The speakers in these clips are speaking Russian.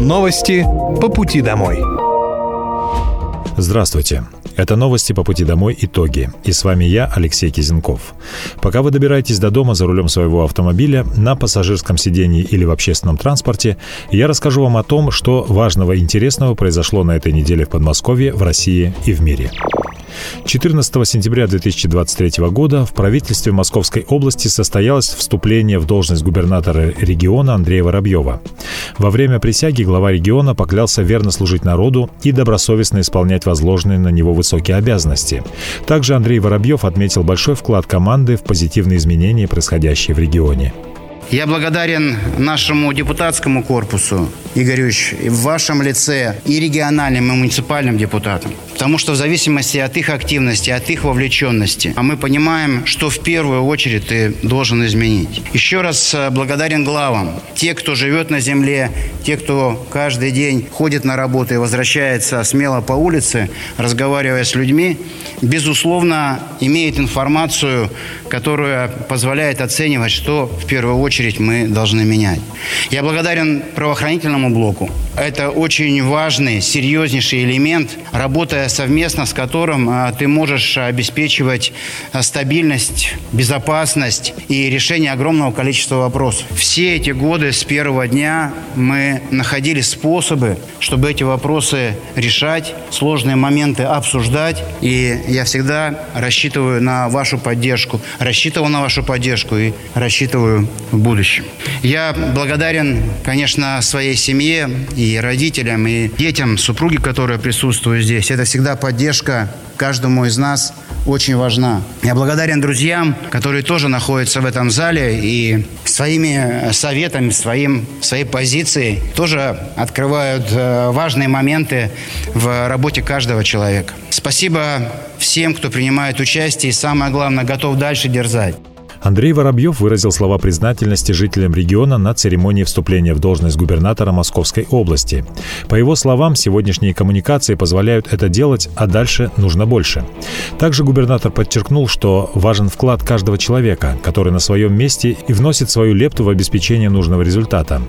Новости по пути домой. Здравствуйте. Это новости по пути домой «Итоги». И с вами я, Алексей Кизенков. Пока вы добираетесь до дома за рулем своего автомобиля, на пассажирском сидении или в общественном транспорте, я расскажу вам о том, что важного и интересного произошло на этой неделе в Подмосковье, в России и в мире. 14 сентября 2023 года в правительстве Московской области состоялось вступление в должность губернатора региона Андрея Воробьева. Во время присяги глава региона поклялся верно служить народу и добросовестно исполнять возложенные на него высокие обязанности. Также Андрей Воробьев отметил большой вклад команды в позитивные изменения, происходящие в регионе. Я благодарен нашему депутатскому корпусу, Игорь Ильич, в вашем лице и региональным, и муниципальным депутатам. Потому что в зависимости от их активности, от их вовлеченности, а мы понимаем, что в первую очередь ты должен изменить. Еще раз э, благодарен главам. Те, кто живет на земле, те, кто каждый день ходит на работу и возвращается смело по улице, разговаривая с людьми, безусловно, имеет информацию, которая позволяет оценивать, что в первую очередь очередь мы должны менять. Я благодарен правоохранительному блоку. Это очень важный, серьезнейший элемент, работая совместно с которым а, ты можешь обеспечивать а, стабильность, безопасность и решение огромного количества вопросов. Все эти годы с первого дня мы находили способы, чтобы эти вопросы решать, сложные моменты обсуждать. И я всегда рассчитываю на вашу поддержку, рассчитывал на вашу поддержку и рассчитываю в будущем. Я благодарен, конечно, своей семье и родителям, и детям, супруге, которые присутствуют здесь. Это всегда поддержка каждому из нас очень важна. Я благодарен друзьям, которые тоже находятся в этом зале и своими советами, своим, своей позицией тоже открывают э, важные моменты в работе каждого человека. Спасибо всем, кто принимает участие и, самое главное, готов дальше дерзать. Андрей Воробьев выразил слова признательности жителям региона на церемонии вступления в должность губернатора Московской области. По его словам, сегодняшние коммуникации позволяют это делать, а дальше нужно больше. Также губернатор подчеркнул, что важен вклад каждого человека, который на своем месте и вносит свою лепту в обеспечение нужного результата.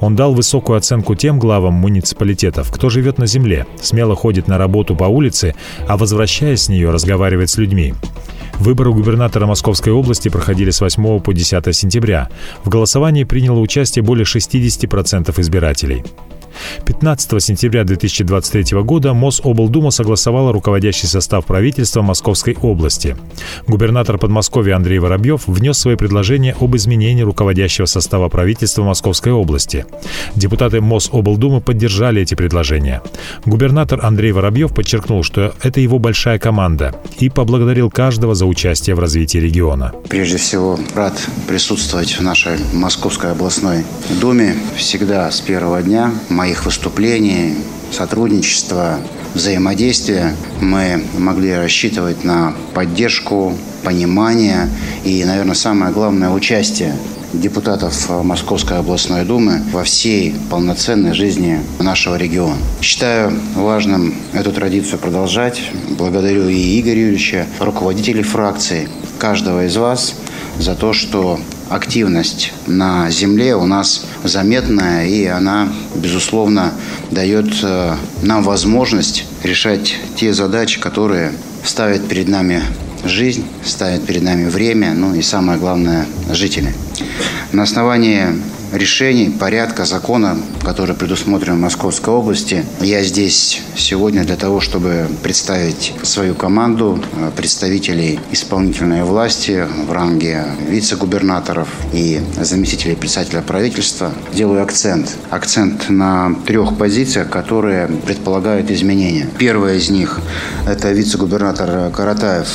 Он дал высокую оценку тем главам муниципалитетов, кто живет на земле, смело ходит на работу по улице, а возвращаясь с нее, разговаривает с людьми. Выборы губернатора Московской области проходили с 8 по 10 сентября. В голосовании приняло участие более 60% избирателей. 15 сентября 2023 года Мособлдума согласовала руководящий состав правительства Московской области. Губернатор Подмосковья Андрей Воробьев внес свои предложения об изменении руководящего состава правительства Московской области. Депутаты Мособлдумы поддержали эти предложения. Губернатор Андрей Воробьев подчеркнул, что это его большая команда и поблагодарил каждого за участие в развитии региона. Прежде всего, рад присутствовать в нашей Московской областной думе. Всегда с первого дня моих выступлений, сотрудничества, взаимодействия мы могли рассчитывать на поддержку, понимание и, наверное, самое главное, участие депутатов Московской областной думы во всей полноценной жизни нашего региона. Считаю важным эту традицию продолжать. Благодарю и Игоря Юрьевича, руководителей фракции, каждого из вас за то, что активность на Земле у нас заметная, и она, безусловно, дает э, нам возможность решать те задачи, которые ставят перед нами жизнь, ставят перед нами время, ну и самое главное – жители. На основании решений, порядка, закона, который предусмотрен в Московской области. Я здесь сегодня для того, чтобы представить свою команду э, представителей исполнительной власти в ранге вице-губернаторов и заместителей председателя правительства. Делаю акцент. Акцент на трех позициях, которые предполагают изменения. Первая из них – это вице-губернатор Каратаев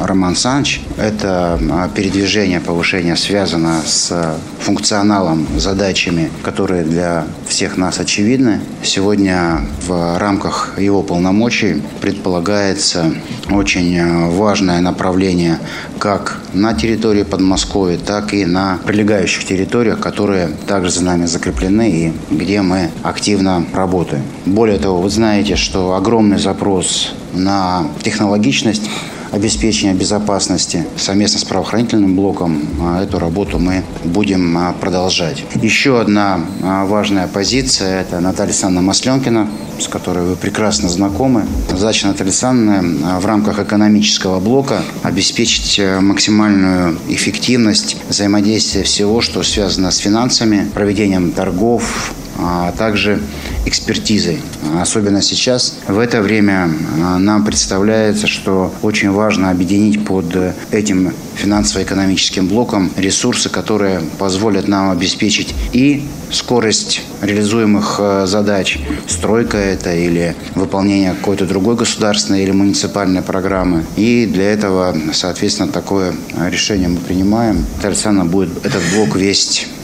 Роман Санч. Это а, передвижение, повышение связано с функционалом, задачами, которые для всех нас очевидны. Сегодня в рамках его полномочий предполагается очень а, важное направление как на территории Подмосковья, так и на прилегающих территориях, которые также за нами закреплены и где мы активно работаем. Более того, вы знаете, что огромный запрос на технологичность обеспечения безопасности совместно с правоохранительным блоком эту работу мы будем продолжать. Еще одна важная позиция – это Наталья Александровна Масленкина, с которой вы прекрасно знакомы. Задача Натальи Александровны в рамках экономического блока обеспечить э, максимальную эффективность взаимодействия всего, что связано с финансами, проведением торгов, а также экспертизой. Особенно сейчас, в это время а, нам представляется, что очень важно объединить под этим финансово-экономическим блоком ресурсы, которые позволят нам обеспечить и скорость реализуемых э, задач, стройка это или выполнение какой-то другой государственной или муниципальной программы. И для этого, соответственно, такое решение мы принимаем. Татьяна будет этот блок весть э,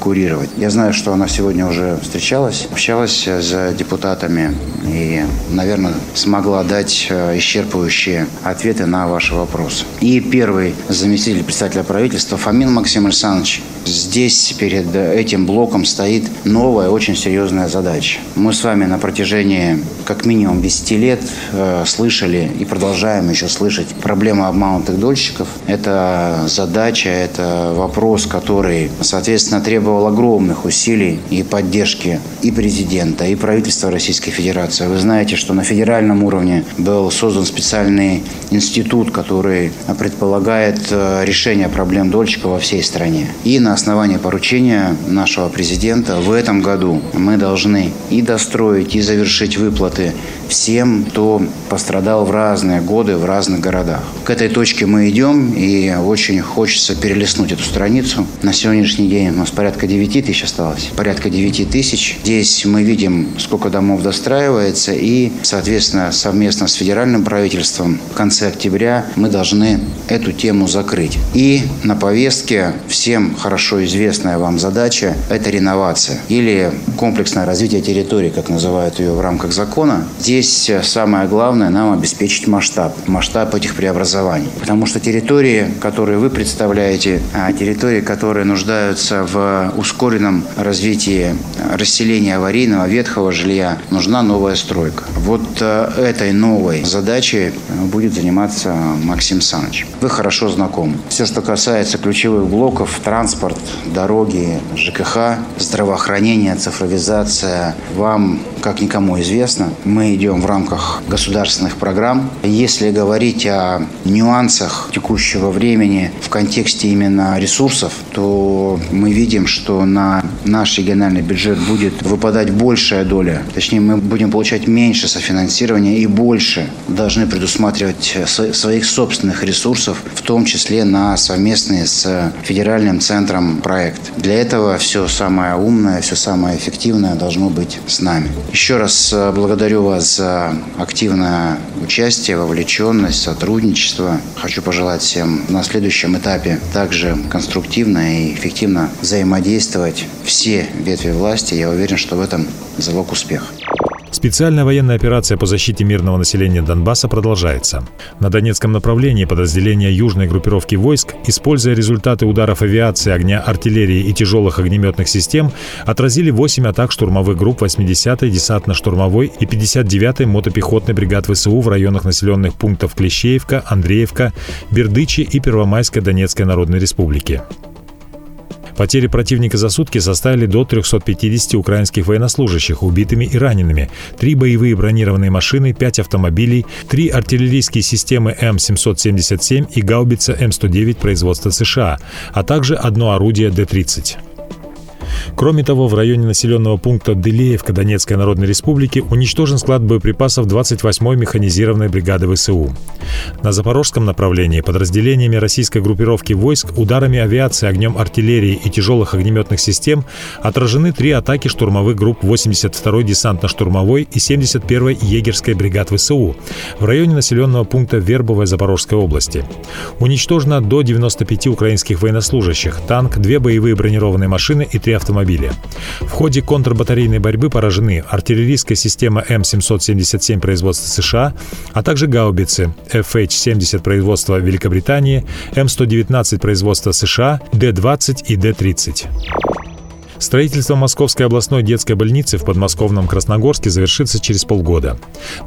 курировать. Я знаю, что она сегодня уже встречалась, общалась с депутатами и, наверное, смогла дать э, исчерпывающие ответы на ваши вопросы. И первый заместитель председателя правительства Фомин Максим Александрович здесь перед этим блоком стоит новая, очень серьезная задача. Мы с вами на протяжении как минимум 10 лет э, слышали и продолжаем еще слышать проблему обманутых дольщиков. Это задача, это вопрос, который, соответственно, требовал огромных усилий и поддержки и президента, и правительства Российской Федерации. Вы знаете, что на федеральном уровне был создан специальный институт, который предполагает э, решение проблем дольщиков во всей стране. И на основании поручения нашего президента в этом году мы должны и достроить, и завершить выплаты всем, кто пострадал в разные годы в разных городах. К этой точке мы идем, и очень хочется перелистнуть эту страницу. На сегодняшний день нас порядка 9 тысяч осталось. Порядка 9 тысяч. Здесь мы видим, сколько домов достраивается, и, соответственно, совместно с федеральным правительством в конце октября мы должны эту тему закрыть. И на повестке всем хорошо известная вам задача – это реновация или комплексное развитие территории, как называют ее в рамках закона. Здесь самое главное нам обеспечить масштаб, масштаб этих преобразований. Потому что территории, которые вы представляете, а территории, которые нуждаются в ускоренном развитии расселения аварийного ветхого жилья, нужна новая стройка. Вот э, этой новой задачей будет заниматься Максим Саныч. Вы хорошо знакомы. Все, что касается ключевых блоков, транспорт, дороги, ЖКХ, здравоохранение, цифровизация, вам, как никому известно, мы идем в рамках государственных программ. Если говорить о нюансах текущего времени в контексте именно ресурсов, то мы видим, что на наш региональный бюджет будет выпадать большая доля. Точнее, мы будем получать меньше софинансирования и больше должны предусматривать своих собственных ресурсов, в том числе на совместные с федеральным центром проект. Для этого все самое умное, все самое эффективное должно быть с нами. Еще раз э, благодарю вас за активное участие, вовлеченность, сотрудничество. Хочу пожелать всем на следующем этапе также конструктивно и эффективно взаимодействовать все ветви власти. Я уверен, что в этом залог успеха. Специальная военная операция по защите мирного населения Донбасса продолжается. На Донецком направлении подразделения южной группировки войск, используя результаты ударов авиации, огня артиллерии и тяжелых огнеметных систем, отразили 8 атак штурмовых групп 80-й десантно-штурмовой и 59-й мотопехотной бригад ВСУ в районах населенных пунктов Клещеевка, Андреевка, Бердычи и Первомайской Донецкой Народной Республики. Потери противника за сутки составили до 350 украинских военнослужащих убитыми и ранеными, три боевые бронированные машины, пять автомобилей, три артиллерийские системы М777 и гаубица М109 производства США, а также одно орудие Д-30. Кроме того, в районе населенного пункта Дылеевка Донецкой Народной Республики уничтожен склад боеприпасов 28-й механизированной бригады ВСУ. На запорожском направлении подразделениями российской группировки войск ударами авиации, огнем артиллерии и тяжелых огнеметных систем отражены три атаки штурмовых групп 82-й десантно-штурмовой и 71-й егерской бригад ВСУ в районе населенного пункта Вербовой Запорожской области. Уничтожено до 95 украинских военнослужащих, танк, две боевые бронированные машины и три автомобиля. В ходе контрбатарейной борьбы поражены артиллерийская система М777 производства США, а также гаубицы FH-70 производства Великобритании, М119 производства США, Д-20 и Д-30. Строительство Московской областной детской больницы в подмосковном Красногорске завершится через полгода.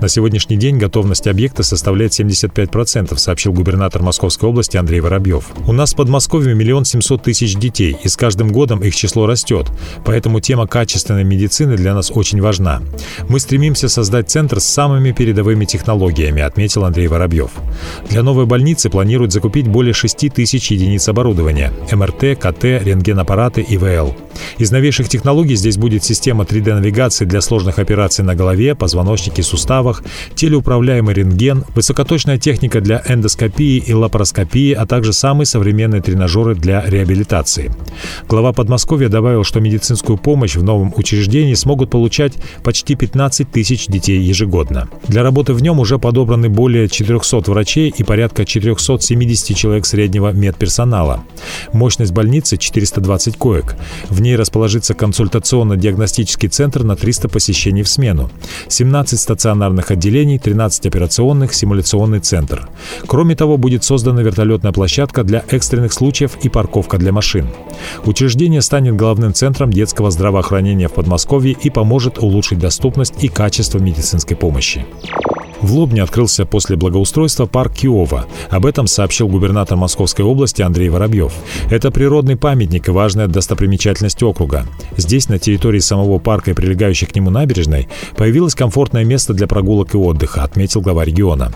На сегодняшний день готовность объекта составляет 75%, сообщил губернатор Московской области Андрей Воробьев. У нас в Подмосковье миллион семьсот тысяч детей, и с каждым годом их число растет, поэтому тема качественной медицины для нас очень важна. Мы стремимся создать центр с самыми передовыми технологиями, отметил Андрей Воробьев. Для новой больницы планируют закупить более 6 тысяч единиц оборудования – МРТ, КТ, рентгенаппараты, ИВЛ. Из новейших технологий здесь будет система 3D-навигации для сложных операций на голове, позвоночнике, суставах, телеуправляемый рентген, высокоточная техника для эндоскопии и лапароскопии, а также самые современные тренажеры для реабилитации. Глава Подмосковья добавил, что медицинскую помощь в новом учреждении смогут получать почти 15 тысяч детей ежегодно. Для работы в нем уже подобраны более 400 врачей и порядка 470 человек среднего медперсонала. Мощность больницы 420 коек. В ней расположится консультационно-диагностический центр на 300 посещений в смену, 17 стационарных отделений, 13 операционных, симуляционный центр. Кроме того, будет создана вертолетная площадка для экстренных случаев и парковка для машин. Учреждение станет главным центром детского здравоохранения в Подмосковье и поможет улучшить доступность и качество медицинской помощи. В Лобне открылся после благоустройства парк Киова. Об этом сообщил губернатор Московской области Андрей Воробьев. Это природный памятник и важная достопримечательность округа. Здесь, на территории самого парка и прилегающей к нему набережной, появилось комфортное место для прогулок и отдыха, отметил глава региона.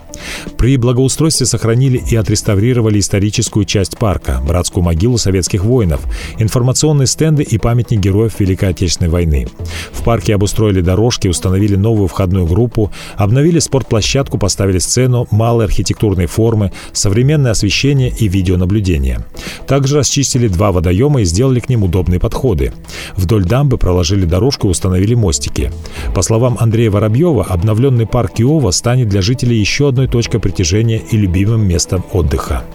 При благоустройстве сохранили и отреставрировали историческую часть парка, братскую могилу советских воинов, информационные стенды и памятник героев Великой Отечественной войны. В парке обустроили дорожки, установили новую входную группу, обновили спортплощадку площадку поставили сцену, малые архитектурные формы, современное освещение и видеонаблюдение. Также расчистили два водоема и сделали к ним удобные подходы. Вдоль дамбы проложили дорожку и установили мостики. По словам Андрея Воробьева, обновленный парк Киова станет для жителей еще одной точкой притяжения и любимым местом отдыха.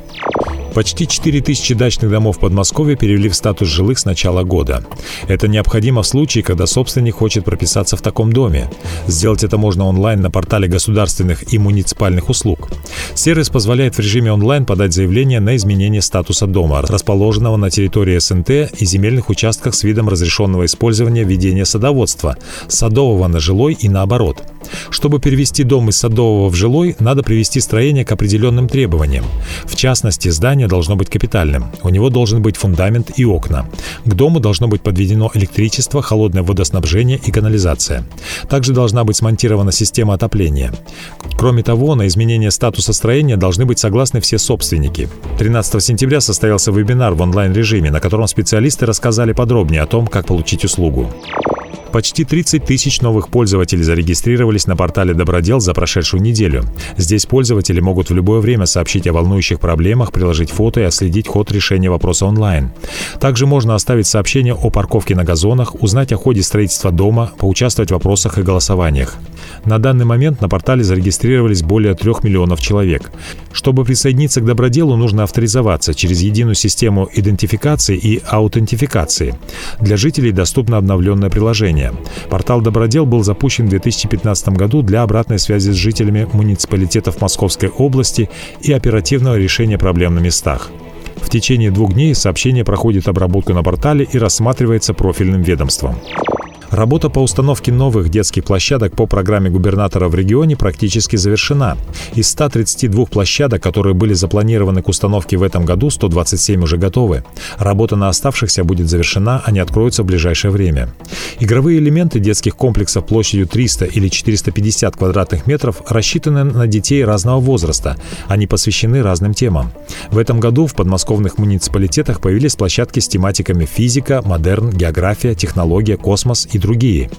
Почти 4 тысячи дачных домов Подмосковья перевели в статус жилых с начала года. Это необходимо в случае, когда собственник хочет прописаться в таком доме. Сделать это можно онлайн на портале государственных и муниципальных услуг. Сервис позволяет в режиме онлайн подать заявление на изменение статуса дома, расположенного на территории СНТ и земельных участках с видом разрешенного использования ведения садоводства, садового на жилой и наоборот. Чтобы перевести дом из садового в жилой, надо привести строение к определенным требованиям. В частности, здание должно быть капитальным. У него должен быть фундамент и окна. К дому должно быть подведено электричество, холодное водоснабжение и канализация. Также должна быть смонтирована система отопления. Кроме того, на изменение статуса строения должны быть согласны все собственники. 13 сентября состоялся вебинар в онлайн-режиме, на котором специалисты рассказали подробнее о том, как получить услугу. Почти 30 тысяч новых пользователей зарегистрировались на портале «Добродел» за прошедшую неделю. Здесь пользователи могут в любое время сообщить о волнующих проблемах, приложить фото и отследить ход решения вопроса онлайн. Также можно оставить сообщение о парковке на газонах, узнать о ходе строительства дома, поучаствовать в вопросах и голосованиях. На данный момент на портале зарегистрировались более 3 миллионов человек. Чтобы присоединиться к доброделу, нужно авторизоваться через единую систему идентификации и аутентификации. Для жителей доступно обновленное приложение. Портал «Добродел» был запущен в 2015 году для обратной связи с жителями муниципалитетов Московской области и оперативного решения проблем на местах. В течение двух дней сообщение проходит обработку на портале и рассматривается профильным ведомством. Работа по установке новых детских площадок по программе губернатора в регионе практически завершена. Из 132 площадок, которые были запланированы к установке в этом году, 127 уже готовы. Работа на оставшихся будет завершена, они откроются в ближайшее время. Игровые элементы детских комплексов площадью 300 или 450 квадратных метров рассчитаны на детей разного возраста. Они посвящены разным темам. В этом году в подмосковных муниципалитетах появились площадки с тематиками физика, модерн, география, технология, космос и другие.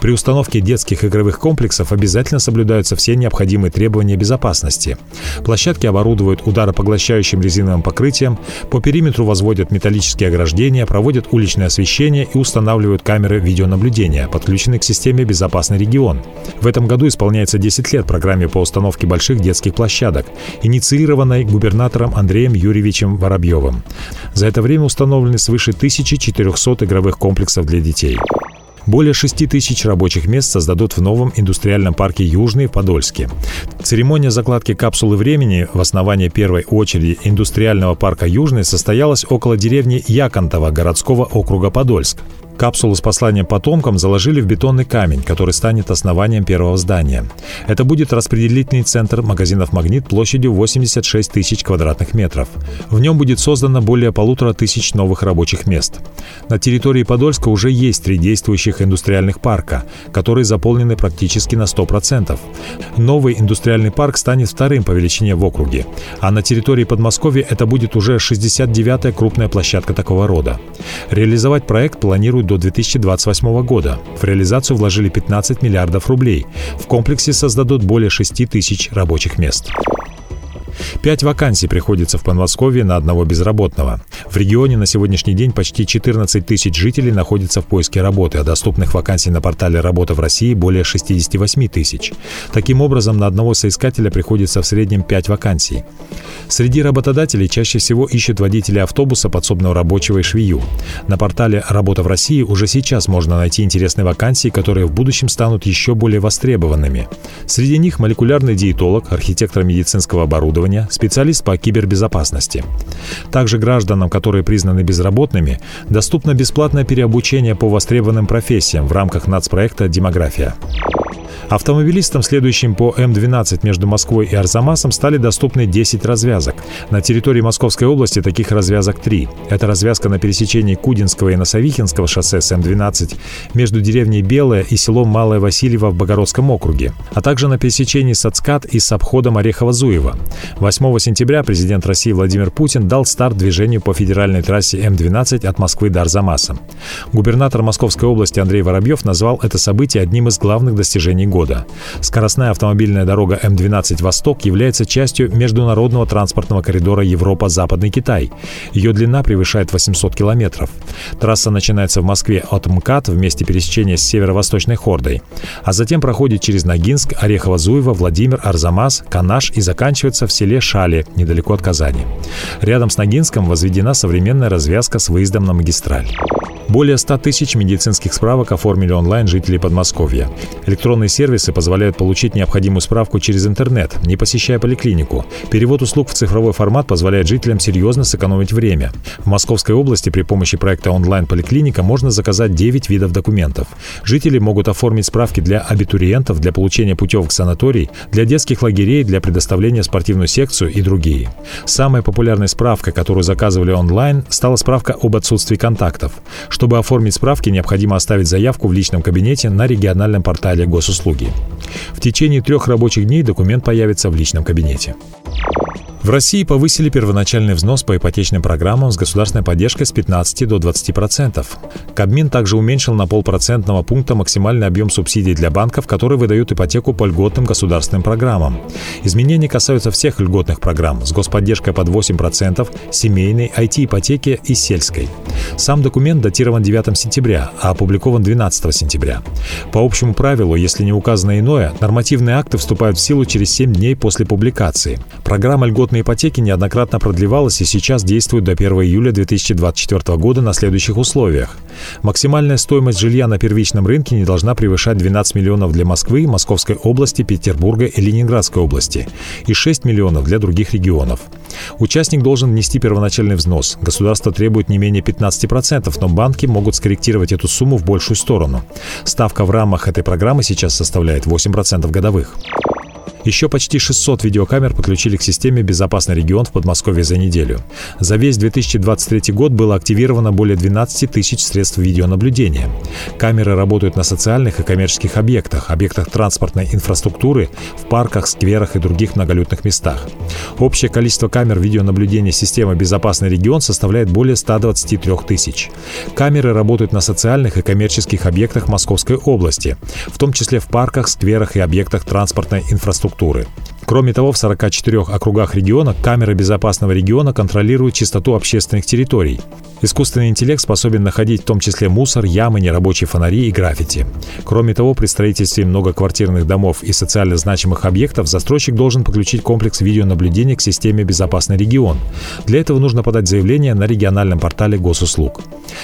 При установке детских игровых комплексов обязательно соблюдаются все необходимые требования безопасности. Площадки оборудуют ударопоглощающим резиновым покрытием, по периметру возводят металлические ограждения, проводят уличное освещение и устанавливают камеры видеонаблюдения, подключенные к системе «Безопасный регион». В этом году исполняется 10 лет программе по установке больших детских площадок, инициированной губернатором Андреем Юрьевичем Воробьевым. За это время установлены свыше 1400 игровых комплексов для детей. Более 6 тысяч рабочих мест создадут в новом индустриальном парке «Южный» в Подольске. Церемония закладки капсулы времени в основании первой очереди индустриального парка «Южный» состоялась около деревни Яконтова городского округа Подольск. Капсулу с посланием потомкам заложили в бетонный камень, который станет основанием первого здания. Это будет распределительный центр магазинов «Магнит» площадью 86 тысяч квадратных метров. В нем будет создано более полутора тысяч новых рабочих мест. На территории Подольска уже есть три действующих индустриальных парка, которые заполнены практически на 100%. Новый индустриальный парк станет вторым по величине в округе, а на территории Подмосковья это будет уже 69-я крупная площадка такого рода. Реализовать проект планируют до 2028 года. В реализацию вложили 15 миллиардов рублей. В комплексе создадут более 6 тысяч рабочих мест. Пять вакансий приходится в Подмосковье на одного безработного. В регионе на сегодняшний день почти 14 тысяч жителей находятся в поиске работы, а доступных вакансий на портале «Работа в России» более 68 тысяч. Таким образом, на одного соискателя приходится в среднем 5 вакансий. Среди работодателей чаще всего ищут водителей автобуса, подсобного рабочего и швею. На портале «Работа в России» уже сейчас можно найти интересные вакансии, которые в будущем станут еще более востребованными. Среди них молекулярный диетолог, архитектор медицинского оборудования, оборудования, специалист по кибербезопасности. Также гражданам, которые признаны безработными, доступно бесплатное переобучение по востребованным профессиям в рамках нацпроекта «Демография». Автомобилистам, следующим по М12 между Москвой и Арзамасом, стали доступны 10 развязок. На территории Московской области таких развязок 3. Это развязка на пересечении Кудинского и Носовихинского шоссе с М12 между деревней Белая и селом Малая Васильева в Богородском округе, а также на пересечении Сацкат и с обходом Орехово-Зуева. 8 сентября президент России Владимир Путин дал старт движению по федеральной трассе М12 от Москвы до Арзамаса. Губернатор Московской области Андрей Воробьев назвал это событие одним из главных достижений года года. Скоростная автомобильная дорога М12 «Восток» является частью международного транспортного коридора Европа-Западный Китай. Ее длина превышает 800 километров. Трасса начинается в Москве от МКАД в месте пересечения с северо-восточной Хордой, а затем проходит через Ногинск, Орехово-Зуево, Владимир, Арзамас, Канаш и заканчивается в селе Шали, недалеко от Казани. Рядом с Ногинском возведена современная развязка с выездом на магистраль. Более 100 тысяч медицинских справок оформили онлайн жители Подмосковья. Электронные сервисы позволяют получить необходимую справку через интернет, не посещая поликлинику. Перевод услуг в цифровой формат позволяет жителям серьезно сэкономить время. В Московской области при помощи проекта онлайн-поликлиника можно заказать 9 видов документов. Жители могут оформить справки для абитуриентов, для получения путевок в санаторий, для детских лагерей, для предоставления спортивную секцию и другие. Самой популярной справкой, которую заказывали онлайн, стала справка об отсутствии контактов. Чтобы оформить справки, необходимо оставить заявку в личном кабинете на региональном портале госуслуги. В течение трех рабочих дней документ появится в личном кабинете. В России повысили первоначальный взнос по ипотечным программам с государственной поддержкой с 15 до 20%. Кабмин также уменьшил на полпроцентного пункта максимальный объем субсидий для банков, которые выдают ипотеку по льготным государственным программам. Изменения касаются всех льготных программ с господдержкой под 8%, семейной, IT-ипотеки и сельской. Сам документ датирован 9 сентября, а опубликован 12 сентября. По общему правилу, если не указано иное, нормативные акты вступают в силу через 7 дней после публикации. Программа льготной льготной ипотеки неоднократно продлевалась и сейчас действует до 1 июля 2024 года на следующих условиях. Максимальная стоимость жилья на первичном рынке не должна превышать 12 миллионов для Москвы, Московской области, Петербурга и Ленинградской области и 6 миллионов для других регионов. Участник должен внести первоначальный взнос. Государство требует не менее 15%, но банки могут скорректировать эту сумму в большую сторону. Ставка в рамках этой программы сейчас составляет 8% годовых. Еще почти 600 видеокамер подключили к системе «Безопасный регион» в Подмосковье за неделю. За весь 2023 год было активировано более 12 тысяч средств видеонаблюдения. Камеры работают на социальных и коммерческих объектах, объектах транспортной инфраструктуры, в парках, скверах и других многолюдных местах. Общее количество камер видеонаблюдения системы «Безопасный регион» составляет более 123 тысяч. Камеры работают на социальных и коммерческих объектах Московской области, в том числе в парках, скверах и объектах транспортной инфраструктуры инфраструктуры. Кроме того, в 44 округах региона камеры безопасного региона контролируют чистоту общественных территорий. Искусственный интеллект способен находить в том числе мусор, ямы, нерабочие фонари и граффити. Кроме того, при строительстве многоквартирных домов и социально значимых объектов застройщик должен подключить комплекс видеонаблюдения к системе «Безопасный регион». Для этого нужно подать заявление на региональном портале госуслуг.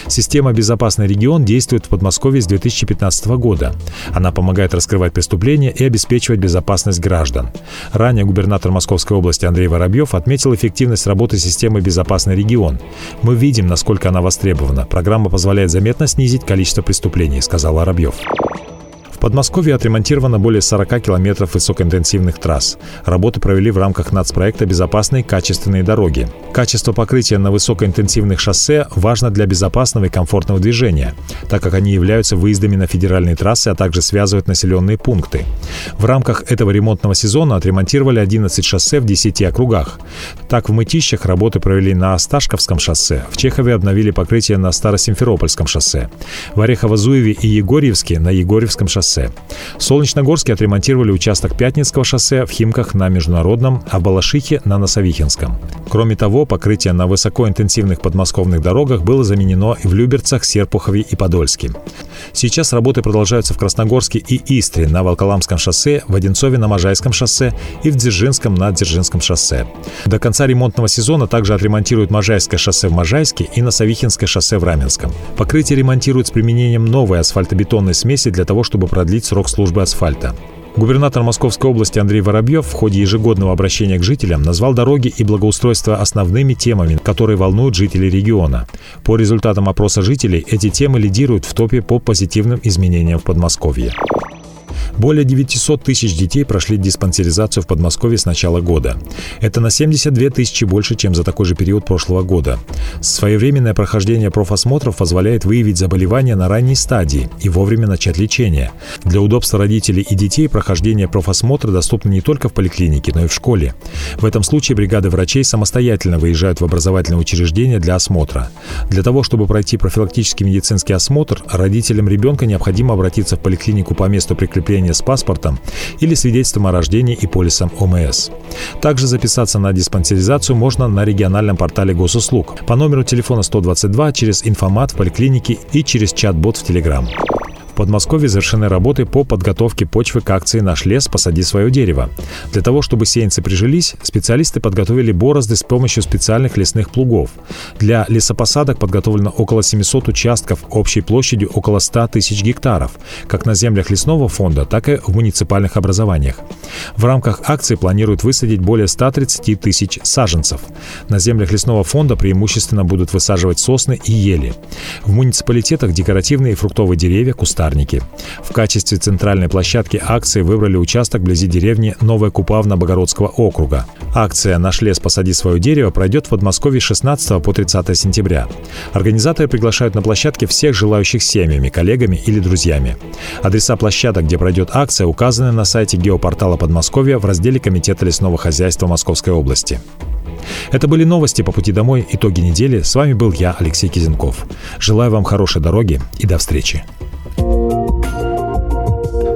Система «Безопасный регион» действует в Подмосковье с 2015 года. Она помогает раскрывать преступления и обеспечивать безопасность граждан. Ранее губернатор Московской области Андрей Воробьев отметил эффективность работы системы «Безопасный регион». «Мы видим, насколько она востребована. Программа позволяет заметно снизить количество преступлений», — сказал Воробьев. Подмосковье отремонтировано более 40 километров высокоинтенсивных трасс. Работы провели в рамках нацпроекта «Безопасные качественные дороги». Качество покрытия на высокоинтенсивных шоссе важно для безопасного и комфортного движения, так как они являются выездами на федеральные трассы, а также связывают населенные пункты. В рамках этого ремонтного сезона отремонтировали 11 шоссе в 10 округах. Так, в Мытищах работы провели на Осташковском шоссе, в Чехове обновили покрытие на Старосимферопольском шоссе, в Орехово-Зуеве и Егорьевске на Егорьевском шоссе шоссе. В Солнечногорске отремонтировали участок Пятницкого шоссе, в Химках на Международном, а в Балашихе на Носовихинском. Кроме того, покрытие на высокоинтенсивных подмосковных дорогах было заменено и в Люберцах, Серпухове и Подольске. Сейчас работы продолжаются в Красногорске и Истре на Волколамском шоссе, в Одинцове на Можайском шоссе и в Дзержинском на Дзержинском шоссе. До конца ремонтного сезона также отремонтируют Можайское шоссе в Можайске и Носовихинское шоссе в Раменском. Покрытие ремонтируют с применением новой асфальтобетонной смеси для того, чтобы продлить срок службы асфальта. Губернатор Московской области Андрей Воробьев в ходе ежегодного обращения к жителям назвал дороги и благоустройство основными темами, которые волнуют жителей региона. По результатам опроса жителей эти темы лидируют в топе по позитивным изменениям в Подмосковье. Более 900 тысяч детей прошли диспансеризацию в Подмосковье с начала года. Это на 72 тысячи больше, чем за такой же период прошлого года. Своевременное прохождение профосмотров позволяет выявить заболевания на ранней стадии и вовремя начать лечение. Для удобства родителей и детей прохождение профосмотра доступно не только в поликлинике, но и в школе. В этом случае бригады врачей самостоятельно выезжают в образовательное учреждение для осмотра. Для того, чтобы пройти профилактический медицинский осмотр, родителям ребенка необходимо обратиться в поликлинику по месту прикрепления удостоверение с паспортом или свидетельством о рождении и полисом ОМС. Также записаться на диспансеризацию можно на региональном портале госуслуг по номеру телефона 122 через информат в поликлинике и через чат-бот в Телеграм. В Подмосковье завершены работы по подготовке почвы к акции «Наш лес. Посади свое дерево». Для того, чтобы сеянцы прижились, специалисты подготовили борозды с помощью специальных лесных плугов. Для лесопосадок подготовлено около 700 участков общей площадью около 100 тысяч гектаров, как на землях лесного фонда, так и в муниципальных образованиях. В рамках акции планируют высадить более 130 тысяч саженцев. На землях лесного фонда преимущественно будут высаживать сосны и ели. В муниципалитетах декоративные и фруктовые деревья, кусты кустарники. В качестве центральной площадки акции выбрали участок вблизи деревни Новая Купавна Богородского округа. Акция «Наш лес, посади свое дерево» пройдет в Подмосковье 16 по 30 сентября. Организаторы приглашают на площадке всех желающих семьями, коллегами или друзьями. Адреса площадок, где пройдет акция, указаны на сайте геопортала Подмосковья в разделе Комитета лесного хозяйства Московской области. Это были новости по пути домой, итоги недели. С вами был я, Алексей Кизенков. Желаю вам хорошей дороги и до встречи.